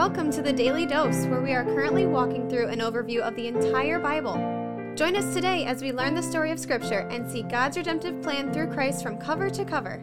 Welcome to the Daily Dose, where we are currently walking through an overview of the entire Bible. Join us today as we learn the story of Scripture and see God's redemptive plan through Christ from cover to cover.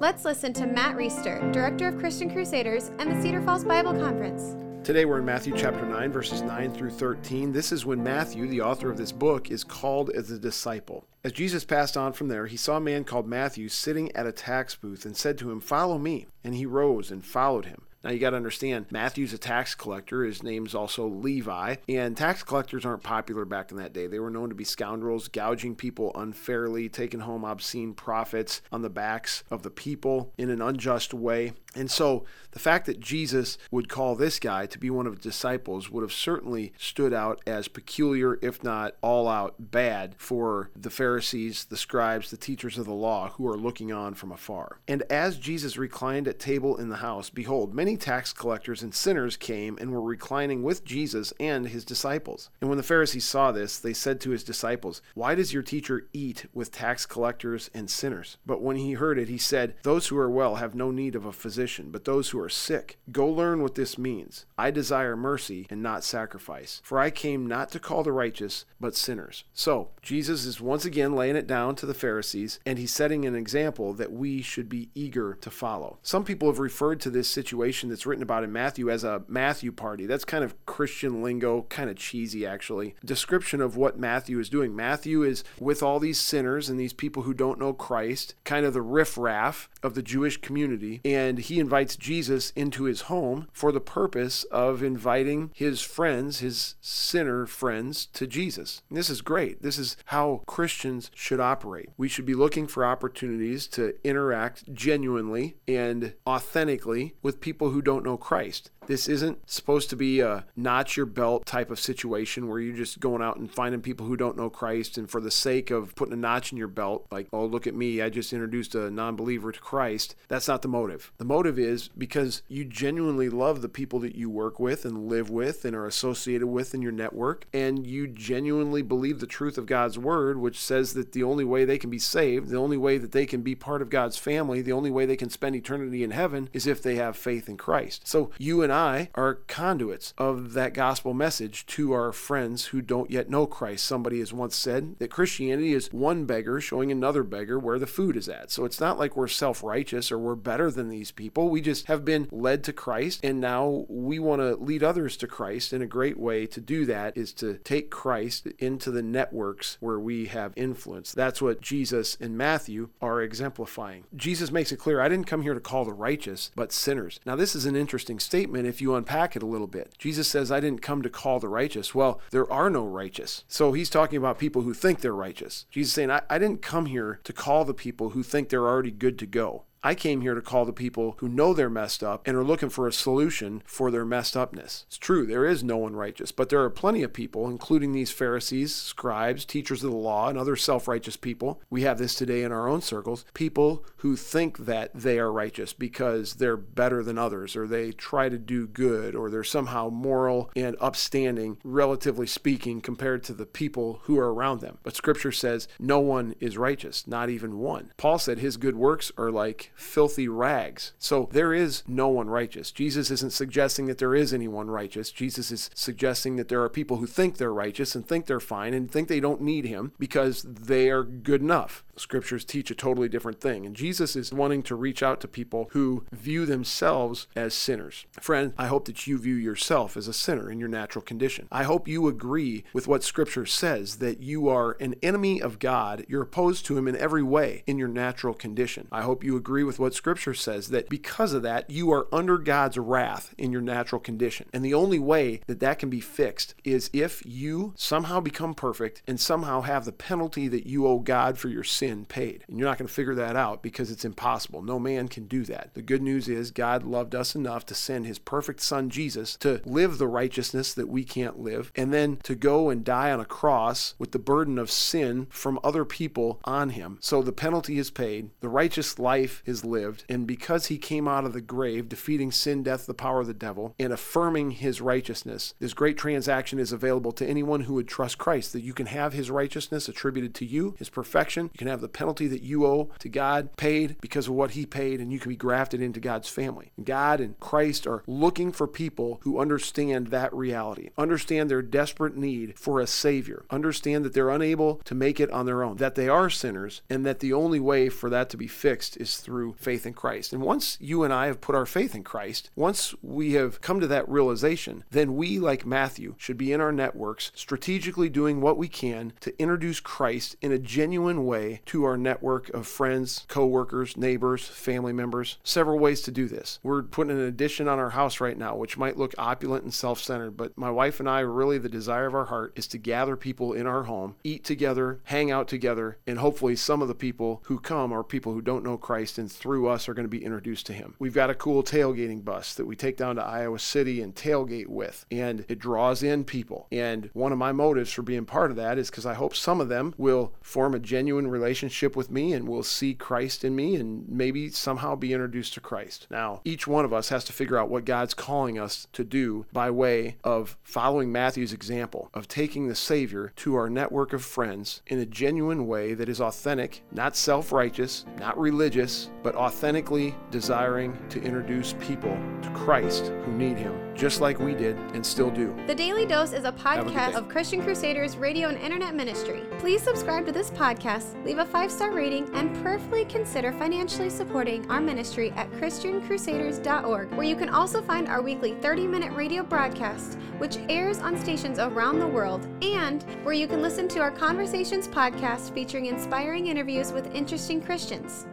Let's listen to Matt Reisetter, Director of Christian Crusaders and the Cedar Falls Bible Conference. Today we're in Matthew chapter 9, verses 9 through 13. This is when Matthew, the author of this book, is called as a disciple. As Jesus passed on from there, he saw a man called Matthew sitting at a tax booth and said to him, Follow me. And he rose and followed him. Now you got to understand, Matthew's a tax collector. His name's also Levi. And tax collectors aren't popular back in that day. They were known to be scoundrels, gouging people unfairly, taking home obscene profits on the backs of the people in an unjust way. And so the fact that Jesus would call this guy to be one of his disciples would have certainly stood out as peculiar, if not all out bad, for the Pharisees, the scribes, the teachers of the law who are looking on from afar. And as Jesus reclined at table in the house, behold, many tax collectors and sinners came and were reclining with Jesus and his disciples. And when the Pharisees saw this, they said to his disciples, Why does your teacher eat with tax collectors and sinners? But when he heard it, he said, Those who are well have no need of a physician, but those who are sick. Go learn what this means. I desire mercy and not sacrifice, for I came not to call the righteous, but sinners. So, Jesus is once again laying it down to the Pharisees, and he's setting an example that we should be eager to follow. Some people have referred to this situation that's written about in Matthew as a Matthew party. That's kind of Christian lingo, kind of cheesy actually. Description of what Matthew is doing. Matthew is with all these sinners and these people who don't know Christ, kind of the riffraff of the Jewish community, and he invites Jesus into his home for the purpose of inviting his friends, his sinner friends, to Jesus. And this is great. This is how Christians should operate. We should be looking for opportunities to interact genuinely and authentically with people who don't know Christ. This isn't supposed to be a notch your belt type of situation where you're just going out and finding people who don't know Christ and for the sake of putting a notch in your belt, like, oh, look at me, I just introduced a non believer to Christ. That's not the motive. The motive is because you genuinely love the people that you work with and live with and are associated with in your network, and you genuinely believe the truth of God's word, which says that the only way they can be saved, the only way that they can be part of God's family, the only way they can spend eternity in heaven is if they have faith in Christ. So you and I are conduits of that gospel message to our friends who don't yet know Christ. Somebody has once said that Christianity is one beggar showing another beggar where the food is at. So it's not like we're self righteous or we're better than these people. We just have been led to Christ and now we want to lead others to Christ. And a great way to do that is to take Christ into the networks where we have influence. That's what Jesus and Matthew are exemplifying. Jesus makes it clear I didn't come here to call the righteous, but sinners. Now, this is an interesting statement if you unpack it a little bit. Jesus says, I didn't come to call the righteous. Well, there are no righteous. So he's talking about people who think they're righteous. Jesus saying, I, I didn't come here to call the people who think they're already good to go. I came here to call the people who know they're messed up and are looking for a solution for their messed upness. It's true, there is no one righteous, but there are plenty of people, including these Pharisees, scribes, teachers of the law, and other self righteous people. We have this today in our own circles people who think that they are righteous because they're better than others, or they try to do good, or they're somehow moral and upstanding, relatively speaking, compared to the people who are around them. But Scripture says no one is righteous, not even one. Paul said his good works are like filthy rags. So there is no one righteous. Jesus isn't suggesting that there is anyone righteous. Jesus is suggesting that there are people who think they're righteous and think they're fine and think they don't need him because they are good enough. Scriptures teach a totally different thing. And Jesus is wanting to reach out to people who view themselves as sinners. Friend, I hope that you view yourself as a sinner in your natural condition. I hope you agree with what Scripture says that you are an enemy of God. You're opposed to Him in every way in your natural condition. I hope you agree with what Scripture says that because of that, you are under God's wrath in your natural condition. And the only way that that can be fixed is if you somehow become perfect and somehow have the penalty that you owe God for your sin paid. And you're not going to figure that out because it's impossible. No man can do that. The good news is God loved us enough to send his perfect son Jesus to live the righteousness that we can't live and then to go and die on a cross with the burden of sin from other people on him. So the penalty is paid, the righteous life is lived, and because he came out of the grave, defeating sin, death, the power of the devil, and affirming his righteousness, this great transaction is available to anyone who would trust Christ that you can have his righteousness attributed to you, his perfection, you can have have the penalty that you owe to God paid because of what He paid, and you can be grafted into God's family. God and Christ are looking for people who understand that reality, understand their desperate need for a Savior, understand that they're unable to make it on their own, that they are sinners, and that the only way for that to be fixed is through faith in Christ. And once you and I have put our faith in Christ, once we have come to that realization, then we, like Matthew, should be in our networks strategically doing what we can to introduce Christ in a genuine way to our network of friends, co-workers, neighbors, family members. Several ways to do this. We're putting an addition on our house right now, which might look opulent and self-centered, but my wife and I really the desire of our heart is to gather people in our home, eat together, hang out together, and hopefully some of the people who come are people who don't know Christ and through us are going to be introduced to him. We've got a cool tailgating bus that we take down to Iowa City and tailgate with, and it draws in people. And one of my motives for being part of that is because I hope some of them will form a genuine relationship with me and will see Christ in me and maybe somehow be introduced to Christ. Now, each one of us has to figure out what God's calling us to do by way of following Matthew's example of taking the Savior to our network of friends in a genuine way that is authentic, not self righteous, not religious, but authentically desiring to introduce people to Christ who need Him, just like we did and still do. The Daily Dose is a a podcast day. of Christian Crusaders radio and internet ministry. Please subscribe to this podcast, leave a five star rating, and prayerfully consider financially supporting our ministry at ChristianCrusaders.org, where you can also find our weekly 30 minute radio broadcast, which airs on stations around the world, and where you can listen to our Conversations podcast featuring inspiring interviews with interesting Christians.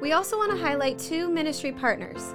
We also want to highlight two ministry partners.